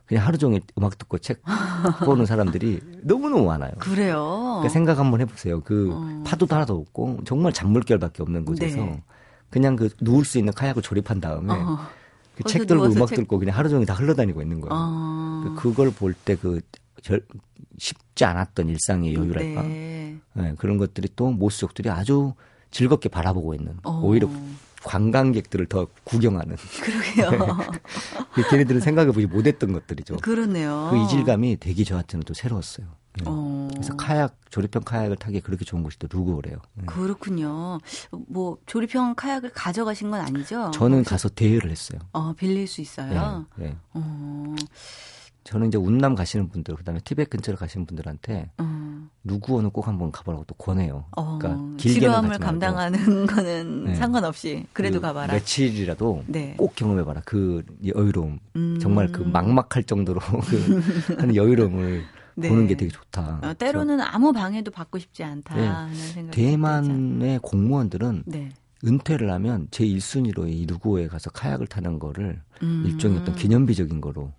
그냥 하루 종일 음악 듣고 책 보는 사람들이 너무너무 많아요. 그래요. 그러니까 생각 한번 해보세요. 그 어. 파도도 하나도 없고 정말 잔물결밖에 없는 곳에서 네. 그냥 그 누울 수 있는 카약을 조립한 다음에 어. 그 거기서 책 들고 음악 책- 듣고 그냥 하루 종일 다 흘러다니고 있는 거예요. 어. 그 그걸 볼 때 그 쉽지 않았던 일상의 여유랄까 네. 네, 그런 것들이 또 모수족들이 아주 즐겁게 바라보고 있는 어. 오히려 관광객들을 더 구경하는 그러게요. 그 걔네들은 생각해보지 못했던 것들이죠. 그러네요. 그 이질감이 되게 저한테는 또 새로웠어요. 네. 어. 그래서 카약 조립형 카약을 타기 그렇게 좋은 곳이 또 루그오래요. 네. 그렇군요. 뭐 조립형 카약을 가져가신 건 아니죠? 저는 가서 대여를 했어요. 어, 빌릴 수 있어요. 네, 네. 어. 저는 이제 운남 가시는 분들, 그다음에 티벳 근처를 가시는 분들한테 어. 루구어는 꼭 한번 가보라고 또 권해요. 어, 그러니까 지루함을 감당하는 거는 네. 상관없이 그래도 그 가봐라. 며칠이라도 네. 꼭 경험해봐라. 그 여유로움. 음. 정말 그 막막할 정도로 그 하는 여유로움을 네. 보는 게 되게 좋다. 어, 때로는 아무 방해도 받고 싶지 않다 네. 대만의 공무원들은 네. 은퇴를 하면 제 1순위로 이 루구오에 가서 카약을 타는 거를 음. 일종의 어떤 기념비적인 거로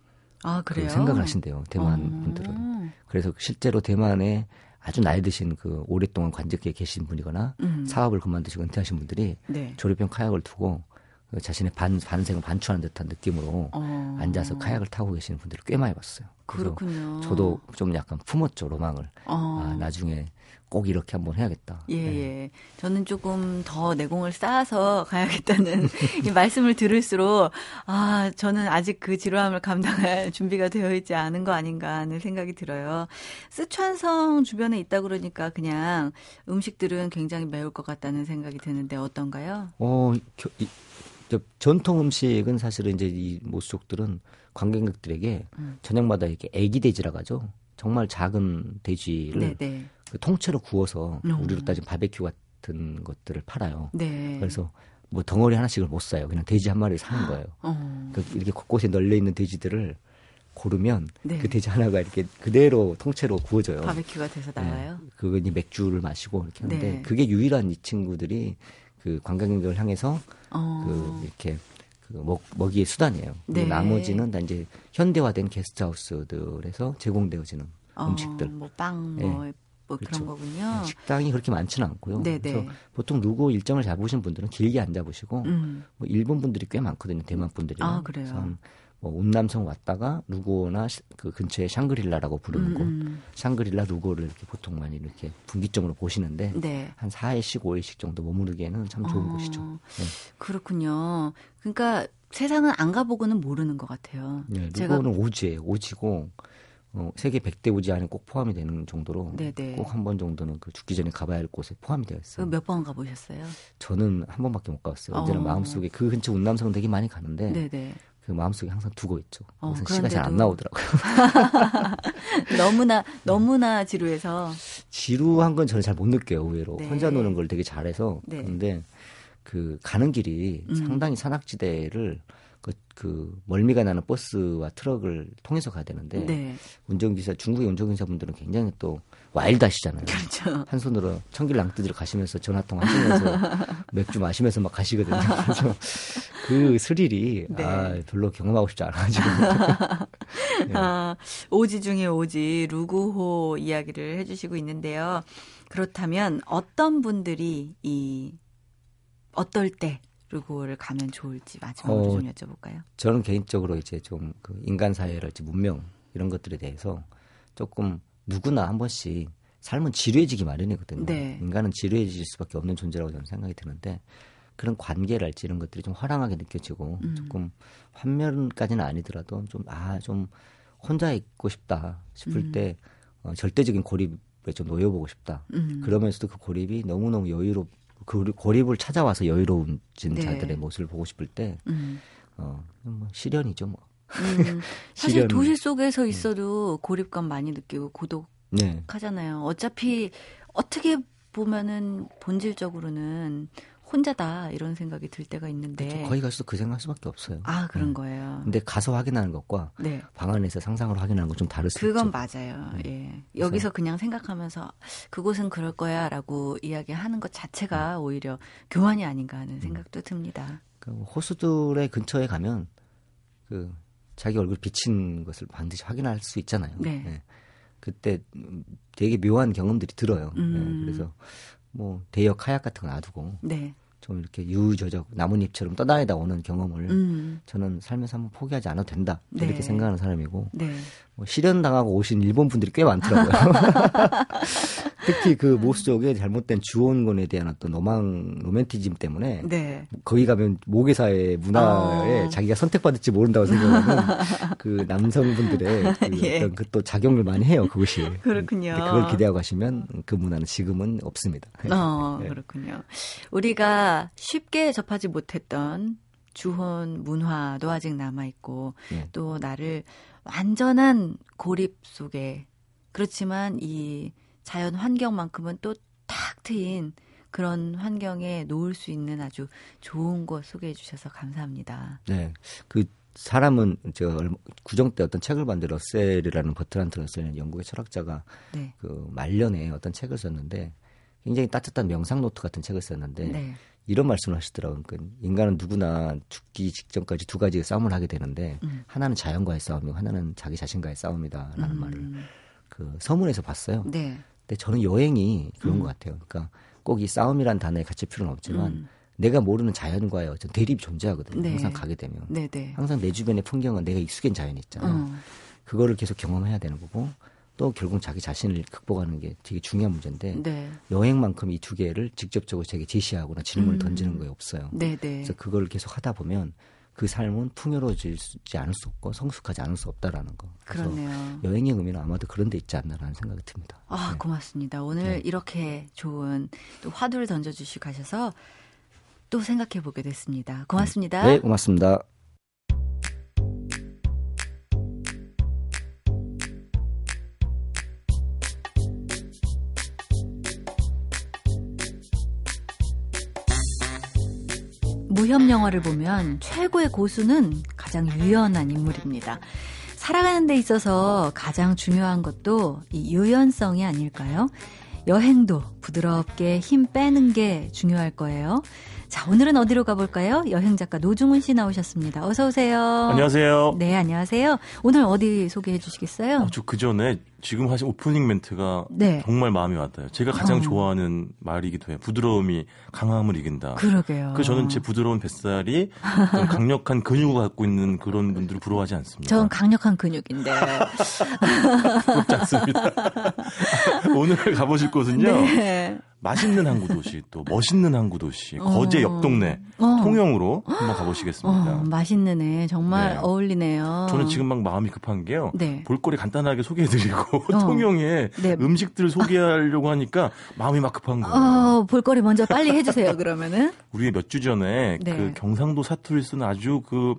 아 그. 생각을 하신대요. 대만 어. 분들은. 그래서 실제로 대만에 아주 나이 드신 그 오랫동안 관직에 계신 분이거나 음. 사업을 그만두시고 은퇴하신 분들이 네. 조립형 카약을 두고 그 자신의 반, 반생을 반추하는 듯한 느낌으로 어. 앉아서 카약을 타고 계시는 분들을 꽤 많이 봤어요. 그래서 그렇군요. 저도 좀 약간 품었죠, 로망을. 어. 아, 나중에 꼭 이렇게 한번 해야겠다. 예, 네. 예. 저는 조금 더 내공을 쌓아서 가야겠다는 이 말씀을 들을수록, 아, 저는 아직 그 지루함을 감당할 준비가 되어 있지 않은 거 아닌가 하는 생각이 들어요. 쓰촨성 주변에 있다 그러니까 그냥 음식들은 굉장히 매울 것 같다는 생각이 드는데 어떤가요? 어, 겨- 이- 저 전통 음식은 사실은 이제 이 모수족들은 관광객들에게 음. 저녁마다 이렇게 애기 돼지라고 하죠. 정말 작은 돼지를 네, 네. 그 통째로 구워서 음. 우리로 따지면 바베큐 같은 것들을 팔아요. 네. 그래서 뭐 덩어리 하나씩을 못 사요. 그냥 돼지 한 마리를 사는 거예요. 어. 그 이렇게 곳곳에 널려 있는 돼지들을 고르면 네. 그 돼지 하나가 이렇게 그대로 통째로 구워져요. 바베큐가 돼서 나와요? 네. 그거 이제 맥주를 마시고 이렇게 하는데 네. 그게 유일한 이 친구들이 그 관광객을 향해서 어. 그 이렇게 그 먹, 먹이의 수단이에요. 그리고 네. 나머지는 다 이제 현대화된 게스트하우스들에서 제공되어지는 어, 음식들. 뭐 빵, 네. 뭐, 뭐 그렇죠. 그런 거군요. 식당이 그렇게 많지는 않고요. 네네. 그래서 보통 루고 일정을 잡으신 분들은 길게 안 잡으시고 음. 뭐 일본 분들이 꽤 많거든요. 대만 분들이. 아, 그래요? 뭐 운남성 왔다가 루고나 시- 그 근처에 샹그릴라라고 부르는 곳, 음, 샹그릴라 루고를 이렇게 보통 많이 이렇게 분기점으로 보시는데 음. 네. 한 4일씩 5일씩 정도 머무르기에는 참 좋은 어, 곳이죠. 네. 그렇군요. 그러니까 세상은 안 가보고는 모르는 것 같아요. 네, 제가 루고는 오지예요. 오지고 어, 세계 100대 오지 안에 꼭 포함이 되는 정도로 네네. 꼭 한 번 정도는 그 죽기 전에 가봐야 할 곳에 포함이 되어 있어요. 몇 번 가보셨어요? 저는 한 번밖에 못 가봤어요. 언제나 어. 마음속에 그 근처 운남성 되게 많이 가는데 네네. 그 마음속에 항상 두고 있죠. 어, 거기서 시간 잘안 그런데도- 나오더라고요. 너무나 너무나 지루해서 지루한 건 저는 잘 못 느껴요. 의외로 네. 혼자 노는 걸 되게 잘해서 네. 그런데 그 가는 길이 음. 상당히 산악지대를 그, 그 멀미가 나는 버스와 트럭을 통해서 가야 되는데 네. 운전기사 중국의 운전기사분들은 굉장히 또 와일드하시잖아요. 그렇죠. 한 손으로 청길랑 뜨지를 가시면서 전화통 하시면서 맥주 마시면서 막 가시거든요. 그래서 그 스릴이 네. 아 별로 경험하고 싶지 않아가지고 네. 아, 오지 중에 오지 루구호 이야기를 해주시고 있는데요. 그렇다면 어떤 분들이 이 어떨 때 루구호를 가면 좋을지 마지막으로 어, 좀 여쭤볼까요? 저는 개인적으로 이제 좀 그 인간 사회랄지 문명 이런 것들에 대해서 조금 누구나 한 번씩 삶은 지루해지기 마련이거든요. 네. 인간은 지루해질 수밖에 없는 존재라고 저는 생각이 드는데 그런 관계랄지 이런 것들이 좀 화랑하게 느껴지고 음. 조금 환멸까지는 아니더라도 좀 아 좀 혼자 있고 싶다 싶을 음. 때 어, 절대적인 고립에 좀 놓여보고 싶다. 음. 그러면서도 그 고립이 너무너무 여유롭 그 고립을 찾아와서 여유로운 네. 자들의 모습을 보고 싶을 때 음. 어, 뭐 시련이죠, 뭐. 음, 사실 시련. 도시 속에서 있어도 고립감 많이 느끼고 네. 고독하잖아요. 어차피 어떻게 보면은 본질적으로는 혼자다 이런 생각이 들 때가 있는데. 그렇죠. 거기 가서도 그 생각할 수밖에 없어요. 아 그런 네. 거예요. 근데 가서 확인하는 것과 네. 방 안에서 상상으로 확인하는 건 좀 다를 수 그건 있죠. 맞아요. 네. 예. 여기서 그냥 생각하면서 그곳은 그럴 거야라고 이야기하는 것 자체가 오히려 교환이 아닌가 하는 생각도 듭니다. 그 호수들의 근처에 가면 그 자기 얼굴 비친 것을 반드시 확인할 수 있잖아요. 네. 그때 음, 되게 묘한 경험들이 들어요. 음. 예, 그래서 뭐 대여 카약 같은 거 놔두고 네. 좀 이렇게 유유저적 나뭇잎처럼 떠다니다 오는 경험을 음. 저는 삶에서 한번 포기하지 않아도 된다 이렇게 네. 생각하는 사람이고 네. 뭐 실현 당하고 오신 일본 분들이 꽤 많더라고요. 특히 그 모수 쪽에 잘못된 주원군에 대한 어떤 로망 로맨티즘 때문에 네. 거기 가면 모계사의 문화에 어. 자기가 선택받을지 모른다고 생각하는 그 남성분들의 그 예. 어떤 그 또 작용을 많이 해요 그것이. 그렇군요. 그걸 기대하고 가시면 그 문화는 지금은 없습니다. 어, 네. 그렇군요. 우리가 쉽게 접하지 못했던 주혼 문화도 아직 남아 있고, 네. 또 나를 완전한 고립 속에, 그렇지만 이 자연 환경만큼은 또 탁 트인 그런 환경에 놓을 수 있는 아주 좋은 곳 소개해 주셔서 감사합니다. 네. 그 사람은 제가 구정 때 어떤 책을 봤는데 러셀이라는 버트란트 러셀이라는 영국의 철학자가 네. 그 말년에 어떤 책을 썼는데 굉장히 따뜻한 명상 노트 같은 책을 썼는데 네. 이런 말씀을 하시더라고요. 그러니까 인간은 누구나 죽기 직전까지 두 가지의 싸움을 하게 되는데 음. 하나는 자연과의 싸움이고 하나는 자기 자신과의 싸움이다라는 음. 말을 그 서문에서 봤어요. 네. 근데 저는 여행이 그런 음. 것 같아요. 그러니까 꼭 이 싸움이란 단어에 갇힐 필요는 없지만 음. 내가 모르는 자연과의 어떤 대립이 존재하거든요. 네. 항상 가게 되면. 네, 네. 항상 내 주변의 풍경은 내가 익숙한 자연이 있잖아요. 어. 그거를 계속 경험해야 되는 거고 또 결국 자기 자신을 극복하는 게 되게 중요한 문제인데 네. 여행만큼 이 두 개를 직접적으로 제게 제시하거나 질문을 음. 던지는 거에 없어요. 네, 네. 그래서 그걸 계속 하다 보면 그 삶은 풍요로워지지 않을 수 없고 성숙하지 않을 수 없다라는 거. 그래서 그렇네요. 여행의 의미는 아마도 그런 데 있지 않나라는 생각이 듭니다. 아, 네. 고맙습니다. 오늘 네. 이렇게 좋은 또 화두를 던져주시고 가셔서 또 생각해 보게 됐습니다. 고맙습니다. 네, 고맙습니다. 무협 영화를 보면 최고의 고수는 가장 유연한 인물입니다. 살아가는 데 있어서 가장 중요한 것도 이 유연성이 아닐까요? 여행도 부드럽게 힘 빼는 게 중요할 거예요. 자, 오늘은 어디로 가볼까요? 여행 작가 노중훈 씨 나오셨습니다. 어서 오세요. 안녕하세요. 네, 안녕하세요. 오늘 어디 소개해 주시겠어요? 어, 저그 전에 지금 하신 오프닝 멘트가 네. 정말 마음이 왔어요. 제가 가장 어. 좋아하는 말이기도 해요. 부드러움이 강함을 이긴다. 그러게요. 그 저는 제 부드러운 뱃살이 강력한 근육을 갖고 있는 그런 분들을 부러워하지 않습니다. 전 강력한 근육인데. 부럽지 않습니다. 오늘 가보실 곳은요. 네. 맛있는 항구 도시, 또 멋있는 항구 도시, 어. 거제 옆 동네, 어. 통영으로 한번 가보시겠습니다. 어, 맛있는 애. 정말 네. 어울리네요. 저는 지금 막 마음이 급한 게요. 네. 볼거리 간단하게 소개해드리고 어. 통영에 네. 음식들을 소개하려고 하니까 마음이 막 급한 거예요. 어, 볼거리 먼저 빨리 해주세요, 그러면은. 우리 몇 주 전에 네. 그 경상도 사투리 쓰는 아주 그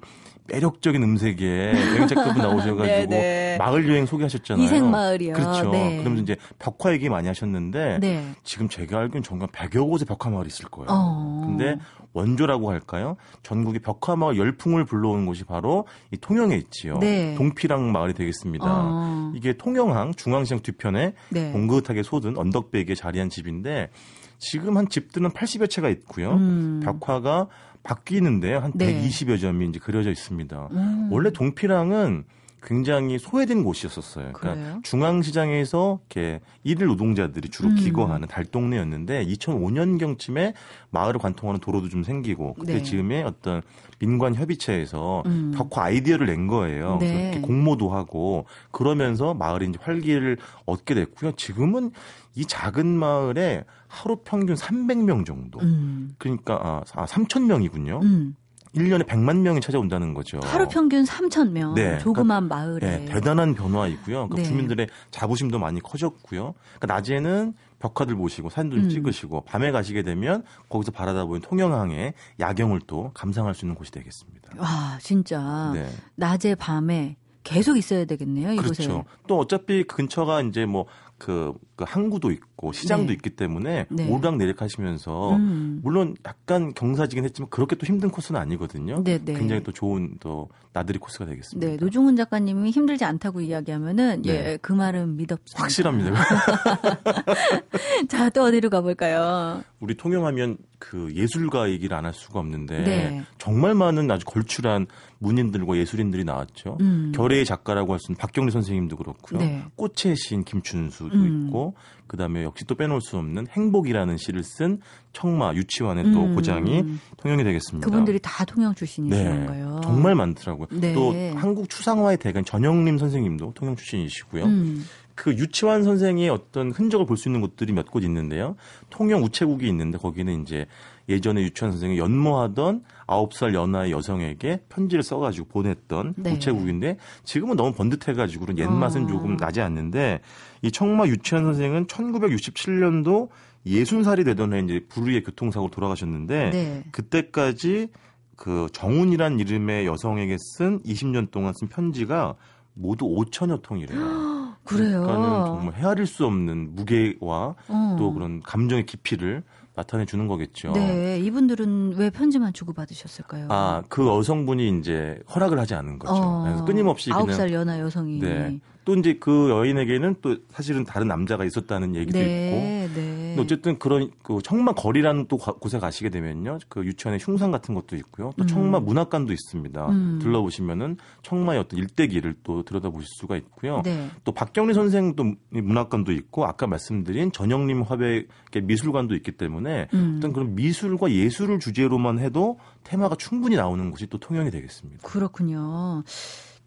매력적인 음색에 여행 작가분 나오셔가지고 네, 네. 마을 여행 소개하셨잖아요. 이색마을이요. 그렇죠. 네. 그러면서 이제 벽화 얘기 많이 하셨는데 네. 지금 제가 알기로는 전국 100여 곳의 벽화 마을이 있을 거예요. 어. 근데 원조라고 할까요? 전국의 벽화 마을 열풍을 불러오는 곳이 바로 이 통영에 있지요. 네. 동피랑 마을이 되겠습니다. 어. 이게 통영항 중앙시장 뒤편에 네. 봉긋하게 솟은 언덕배기에 자리한 집인데 지금 한 집들은 80여 채가 있고요. 음. 벽화가 바뀌는데요. 한 네. 120여 점이 이제 그려져 있습니다. 음. 원래 동피랑은 굉장히 소외된 곳이었었어요. 그러니까 그래요? 중앙시장에서 이렇게 일일 노동자들이 주로 음. 기거하는 달동네였는데 2005년 경쯤에 마을을 관통하는 도로도 좀 생기고 그때 네. 즈음에 어떤 민관 협의체에서 음. 벽화 아이디어를 낸 거예요. 네. 그렇게 공모도 하고 그러면서 마을이 이제 활기를 얻게 됐고요. 지금은 이 작은 마을에 하루 평균 300명 정도. 음. 그러니까 아, 아 3천 명이군요. 음. 1년에 100만 명이 찾아온다는 거죠. 하루 평균 3천 명. 네. 조그만 마을에. 네, 대단한 변화이고요. 그러니까 네. 주민들의 자부심도 많이 커졌고요. 그러니까 낮에는 벽화들 보시고 사진들 음. 찍으시고 밤에 가시게 되면 거기서 바라다 보는 통영항의 야경을 또 감상할 수 있는 곳이 되겠습니다. 와, 진짜. 네. 낮에 밤에 계속 있어야 되겠네요, 이곳에. 그렇죠. 또 어차피 그 근처가 이제 뭐 그 항구도 있고 시장도 네. 있기 때문에 네. 오르락내리락 하시면서 음. 물론 약간 경사지긴 했지만 그렇게 또 힘든 코스는 아니거든요. 네, 네. 굉장히 또 좋은 또 나들이 코스가 되겠습니다. 네, 노중훈 작가님이 힘들지 않다고 이야기하면은 네. 예, 그 말은 믿었습니다. 확실합니다. 자, 또 어디로 가볼까요? 우리 통영하면 그 예술가 얘기를 안 할 수가 없는데 네. 정말 많은 아주 걸출한 문인들과 예술인들이 나왔죠. 음. 결의의 작가라고 할 수 있는 박경리 선생님도 그렇고요. 네. 꽃의 시인 김춘수도 음. 있고 그다음에 역시 또 빼놓을 수 없는 행복이라는 시를 쓴 청마 유치원의 또 음. 고장이 통영이 되겠습니다. 그분들이 다 통영 출신이시는 네, 거예요. 정말 많더라고요. 네. 또 한국 추상화의 대간 전영림 선생님도 통영 출신이시고요. 음. 그 유치원 선생의 어떤 흔적을 볼 수 있는 곳들이 몇 곳 있는데요. 통영 우체국이 있는데 거기는 이제 예전에 유치원 선생이 연모하던 아홉 살 연하의 여성에게 편지를 써가지고 보냈던 네. 우체국인데 지금은 너무 번듯해가지고 그런 옛맛은 어. 조금 나지 않는데 이 청마 유치원 선생은 1967년도 예순 살이 되던 해 이제 불의의 교통사고 로 돌아가셨는데 네. 그때까지 그 정훈이란 이름의 여성에게 쓴 20년 동안 쓴 편지가 모두 5천여 통이래요. 그래요. 그러니까는 정말 헤아릴 수 없는 무게와 어. 또 그런 감정의 깊이를 나타내 주는 거겠죠. 네, 이분들은 왜 편지만 주고 받으셨을까요? 아, 그 여성분이 이제 허락을 하지 않은 거죠. 어, 그래서 끊임없이 아홉 그냥 살 연하 여성이. 네. 또 이제 그 여인에게는 또 사실은 다른 남자가 있었다는 얘기도 있고. 네, 네. 근데 어쨌든 그런 그 청마 거리라는 또 가- 곳에 가시게 되면요. 그 유치원에 흉상 같은 것도 있고요. 또 청마 문학관도 있습니다. 음. 둘러보시면은 청마의 어떤 일대기를 또 들여다보실 수가 있고요. 네. 또 박경리 선생도 문학관도 있고 아까 말씀드린 전영림 화백의 미술관도 있기 때문에 음. 어떤 그런 미술과 예술을 주제로만 해도 테마가 충분히 나오는 곳이 또 통영이 되겠습니다. 그렇군요.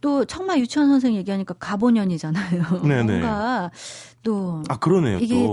또 청마 유치원 선생 얘기하니까 가보년이잖아요. 네네. 뭔가 또 아 그러네요. 이게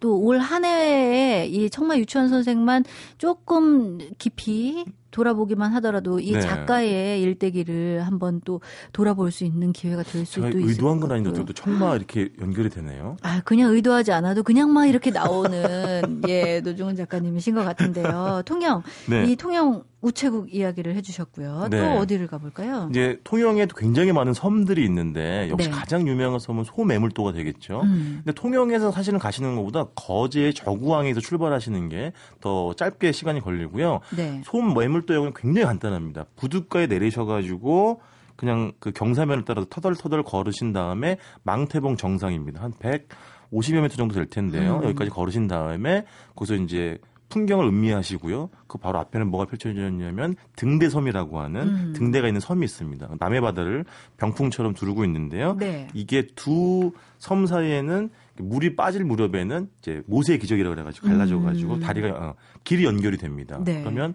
또또올 한 해에 이 청마 유치원 선생만 조금 깊이 돌아보기만 하더라도 이 네. 작가의 일대기를 한번 또 돌아볼 수 있는 기회가 될 수도 있을 의도한 것건 아닌데 또 청마 이렇게 연결이 되네요. 아, 그냥 의도하지 않아도 그냥 막 이렇게 나오는 예, 노중훈 작가님이신 것 같은데요. 통영 네. 이 통영 우체국 이야기를 해주셨고요. 네. 또 어디를 가볼까요? 이제 통영에도 굉장히 많은 섬들이 있는데 역시 네. 가장 유명한 섬은 소매물도가 되겠죠. 음. 근데 통영에서 사실은 가시는 것보다 거제 저구항에서 출발하시는 게 더 짧게 시간이 걸리고요. 네. 소매물도역은 굉장히 간단합니다. 부둣가에 내리셔가지고 그냥 그 경사면을 따라서 터덜터덜 걸으신 다음에 망태봉 정상입니다. 한 150여 미터 정도 될 텐데요. 음. 여기까지 걸으신 다음에 거기서 이제 풍경을 음미하시고요. 그 바로 앞에는 뭐가 펼쳐졌냐면 등대섬이라고 하는 음. 등대가 있는 섬이 있습니다. 남해 바다를 병풍처럼 두르고 있는데요. 네. 이게 두 섬 사이에는 물이 빠질 무렵에는 이제 모세의 기적이라고 그래가지고 갈라져가지고 음. 다리가 어, 길이 연결이 됩니다. 네. 그러면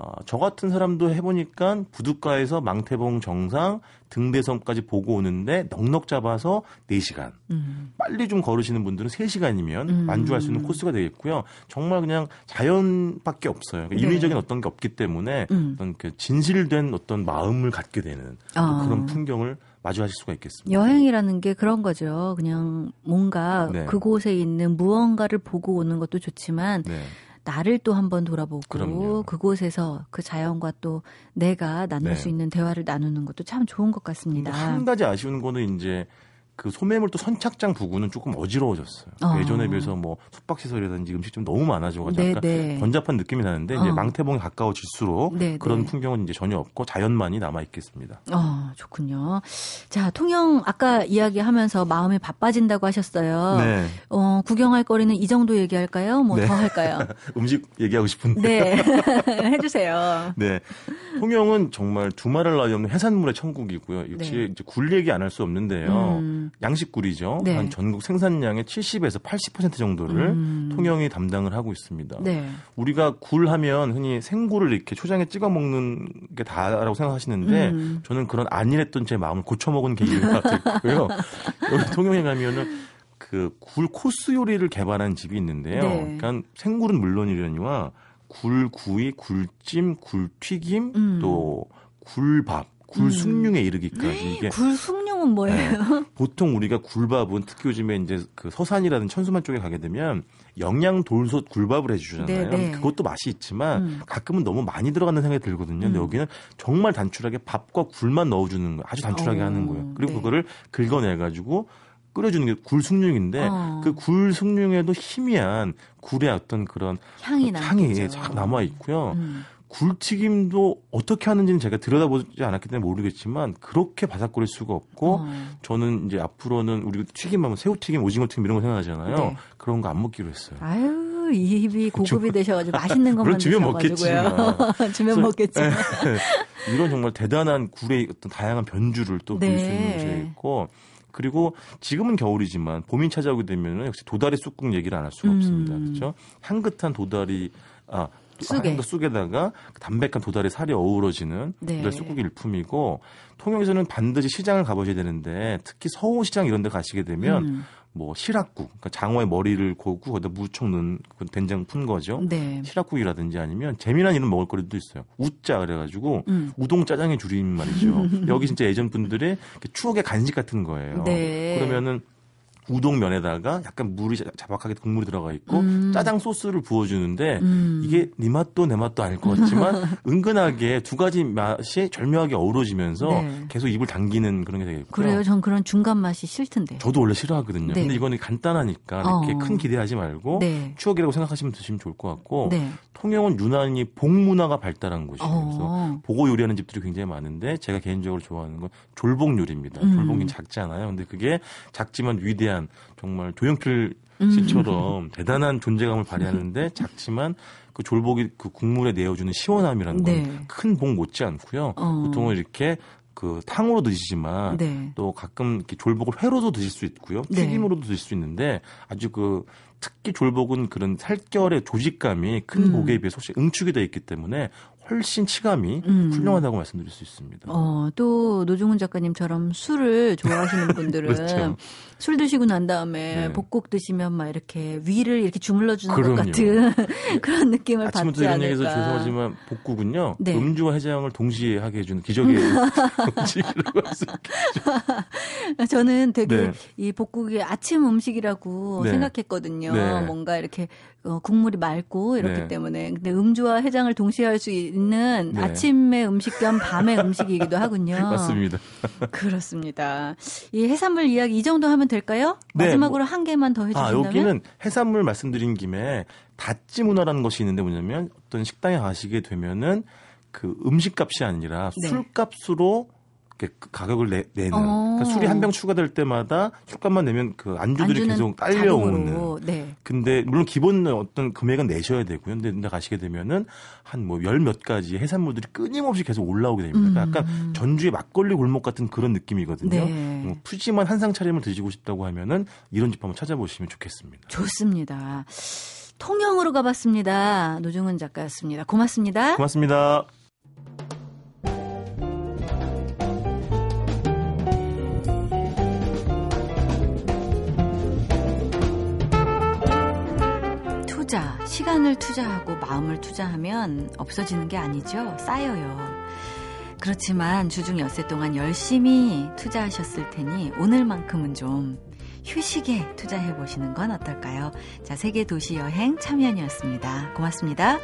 어, 저 같은 사람도 해보니까 부둣가에서 망태봉 정상 등대섬까지 보고 오는데 넉넉 잡아서 4시간. 음. 빨리 좀 걸으시는 분들은 3시간이면 음. 만주할 수 있는 코스가 되겠고요. 정말 그냥 자연밖에 없어요. 그러니까 네. 인위적인 어떤 게 없기 때문에 음. 어떤 그 진실된 어떤 마음을 갖게 되는 아. 그런 풍경을 마주하실 수가 있겠습니다. 여행이라는 게 그런 거죠. 그냥 뭔가 네. 그곳에 있는 무언가를 보고 오는 것도 좋지만 네. 나를 또 한번 돌아보고 그럼요. 그곳에서 그 자연과 또 내가 나눌 네. 수 있는 대화를 나누는 것도 참 좋은 것 같습니다. 한 가지 아쉬운 거는 이제 그 소매물도 선착장 부근은 조금 어지러워졌어요. 어. 예전에 비해서 뭐 숙박시설이라든지 음식점 너무 많아져가지고 네, 약간 네. 번잡한 느낌이 나는데 이제 어. 망태봉이 가까워질수록 네, 그런 네. 풍경은 이제 전혀 없고 자연만이 남아 있겠습니다. 어, 좋군요. 자, 통영 아까 이야기하면서 마음이 바빠진다고 하셨어요. 네. 어, 구경할 거리는 이 정도 얘기할까요? 뭐 네. 더 할까요? 음식 얘기하고 싶은데. 네. 해주세요. 네. 통영은 정말 두말할 나위 없는 해산물의 천국이고요. 역시 네. 이제 굴 얘기 안 할 수 없는데요. 음. 양식굴이죠. 네. 한 전국 생산량의 70에서 80% 정도를 음. 통영이 담당을 하고 있습니다. 네. 우리가 굴 하면 흔히 생굴을 이렇게 초장에 찍어 먹는 게 다라고 생각하시는데 음. 저는 그런 안일했던 제 마음을 고쳐 먹은 계기가 됐고요. 여기 통영에 가면은 그 굴 코스 요리를 개발한 집이 있는데요. 네. 그러니까 생굴은 물론이려니와 굴구이, 굴찜, 굴튀김, 음. 또 굴밥, 굴숭늉에 이르기까지 이게 굴 숭늉은 뭐예요? 보통 우리가 굴밥은 특히 요즘에 이제 그 서산이라든 천수만 쪽에 가게 되면 영양 돌솥 굴밥을 해주잖아요. 네, 네. 그것도 맛이 있지만 음. 가끔은 너무 많이 들어가는 생각이 들거든요. 근데 음. 여기는 정말 단출하게 밥과 굴만 넣어주는 거 아주 단출하게 어, 하는 거예요. 그리고 네. 그거를 긁어내가지고 끓여주는 게 굴숭늉인데 어. 그 굴숭늉에도 희미한 굴의 어떤 그런 향이 향이 남겠죠. 쫙 남아 있고요. 음. 굴튀김도 어떻게 하는지는 제가 들여다보지 않았기 때문에 모르겠지만 그렇게 바삭거릴 수가 없고 어. 저는 이제 앞으로는 우리 튀김하면 새우튀김, 오징어튀김 이런 거 생각하잖아요. 네. 그런 거 안 먹기로 했어요. 아유, 이 입이 고급이 되셔가지고 맛있는 것만 주면 드셔가지고요. 주면 먹겠지. 이런 정말 대단한 굴의 어떤 다양한 변주를 또 볼수 네. 있는 곳에 있고 그리고 지금은 겨울이지만 봄이 찾아오게 되면 역시 도다리 쑥국 얘기를 안 할 수가 음. 없습니다. 그렇죠? 향긋한 도다리 아 쑥에. 쑥 쑥에다가 담백한 도다리 살이 어우러지는 네. 쑥국이 일품이고 통영에서는 반드시 시장을 가보셔야 되는데 특히 서호시장 이런 데 가시게 되면 음. 뭐 시락국, 그러니까 장어의 머리를 고고 거기다 무청 넣은 그 된장 푼 거죠. 네. 시락국이라든지 아니면 재미난 이런 먹을거리도 있어요. 우짜 그래가지고 음. 우동 짜장의 줄임 말이죠. 여기 진짜 예전 분들의 추억의 간식 같은 거예요. 네. 그러면은 우동면에다가 약간 물이 자- 자박하게 국물이 들어가 있고 음. 짜장 소스를 부어주는데 음. 이게 네 맛도 내 맛도 아닐 것 같지만 은근하게 두 가지 맛이 절묘하게 어우러지면서 네. 계속 입을 당기는 그런 게 되겠고요. 그래요. 전 그런 중간 맛이 싫던데. 저도 원래 싫어하거든요. 네. 근데 이거는 간단하니까 이렇게 어. 큰 기대하지 말고 네. 추억이라고 생각하시면 드시면 좋을 것 같고 네. 통영은 유난히 복 문화가 발달한 곳이에요. 그래서 어. 보고 요리하는 집들이 굉장히 많은데 제가 개인적으로 좋아하는 건 졸복 요리입니다. 음. 졸복이 작잖아요. 근데 그게 작지만 위대한 정말 조용필 음. 씨처럼 대단한 존재감을 발휘하는데 작지만 그 졸복이 그 국물에 내어주는 시원함이라는 건 네. 큰복 못지 않고요. 어. 보통은 이렇게 그 탕으로 드시지만 네. 또 가끔 이렇게 졸복을 회로도 드실 수 있고요. 네. 튀김으로도 드실 수 있는데 아주 그 특히 졸복은 그런 살결의 조직감이 큰 음. 복에 비해서 혹시 응축이 되어 있기 때문에 훨씬 치감이 음. 훌륭하다고 말씀드릴 수 있습니다. 어, 또 노중훈 작가님처럼 술을 좋아하시는 분들은 그렇죠. 술 드시고 난 다음에 네. 복국 드시면 막 이렇게 위를 이렇게 주물러 주는 것. 같은 그런 느낌을 아침부터 받지 이런 않을까. 얘기해서 죄송하지만 복국은요 네. 음주와 해장을 동시에 하게 해주는 기적의 음식이라고 할수 있겠죠. 저는 되게 네. 이 복국이 아침 음식이라고 네. 생각했거든요. 네. 뭔가 이렇게 어, 국물이 맑고 이렇기 네. 때문에 근데 음주와 해장을 동시에 할 수 있는 네. 아침의 음식 겸 밤의 음식이기도 하군요. 맞습니다. 그렇습니다. 이 해산물 이야기 이 정도 하면 될까요? 네, 마지막으로 한 개만 더 해주신다면. 아, 여기는 해산물 말씀드린 김에 다찌 문화라는 것이 있는데 뭐냐면 어떤 식당에 가시게 되면은 그 음식값이 아니라 네. 술값으로 가격을 내, 는 어. 그러니까 술이 한 병 추가될 때마다 술값만 내면 그 안주들이 계속 딸려오는. 네. 근데 물론 기본 어떤 금액은 내셔야 되고요. 근데 근데 가시게 되면은 한 뭐 열 몇 가지 해산물들이 끊임없이 계속 올라오게 됩니다. 그러니까 약간 전주의 막걸리 골목 같은 그런 느낌이거든요. 음. 네. 뭐 푸짐한 한상 차림을 드시고 싶다고 하면은 이런 집 한번 찾아보시면 좋겠습니다. 좋습니다. 통영으로 가봤습니다. 노중훈 작가였습니다. 고맙습니다. 고맙습니다. 투자, 시간을 투자하고 마음을 투자하면 없어지는 게 아니죠. 쌓여요. 그렇지만 주중 엿새 동안 열심히 투자하셨을 테니 오늘만큼은 좀 휴식에 투자해 보시는 건 어떨까요? 자, 세계 도시 여행 참여연이었습니다. 고맙습니다.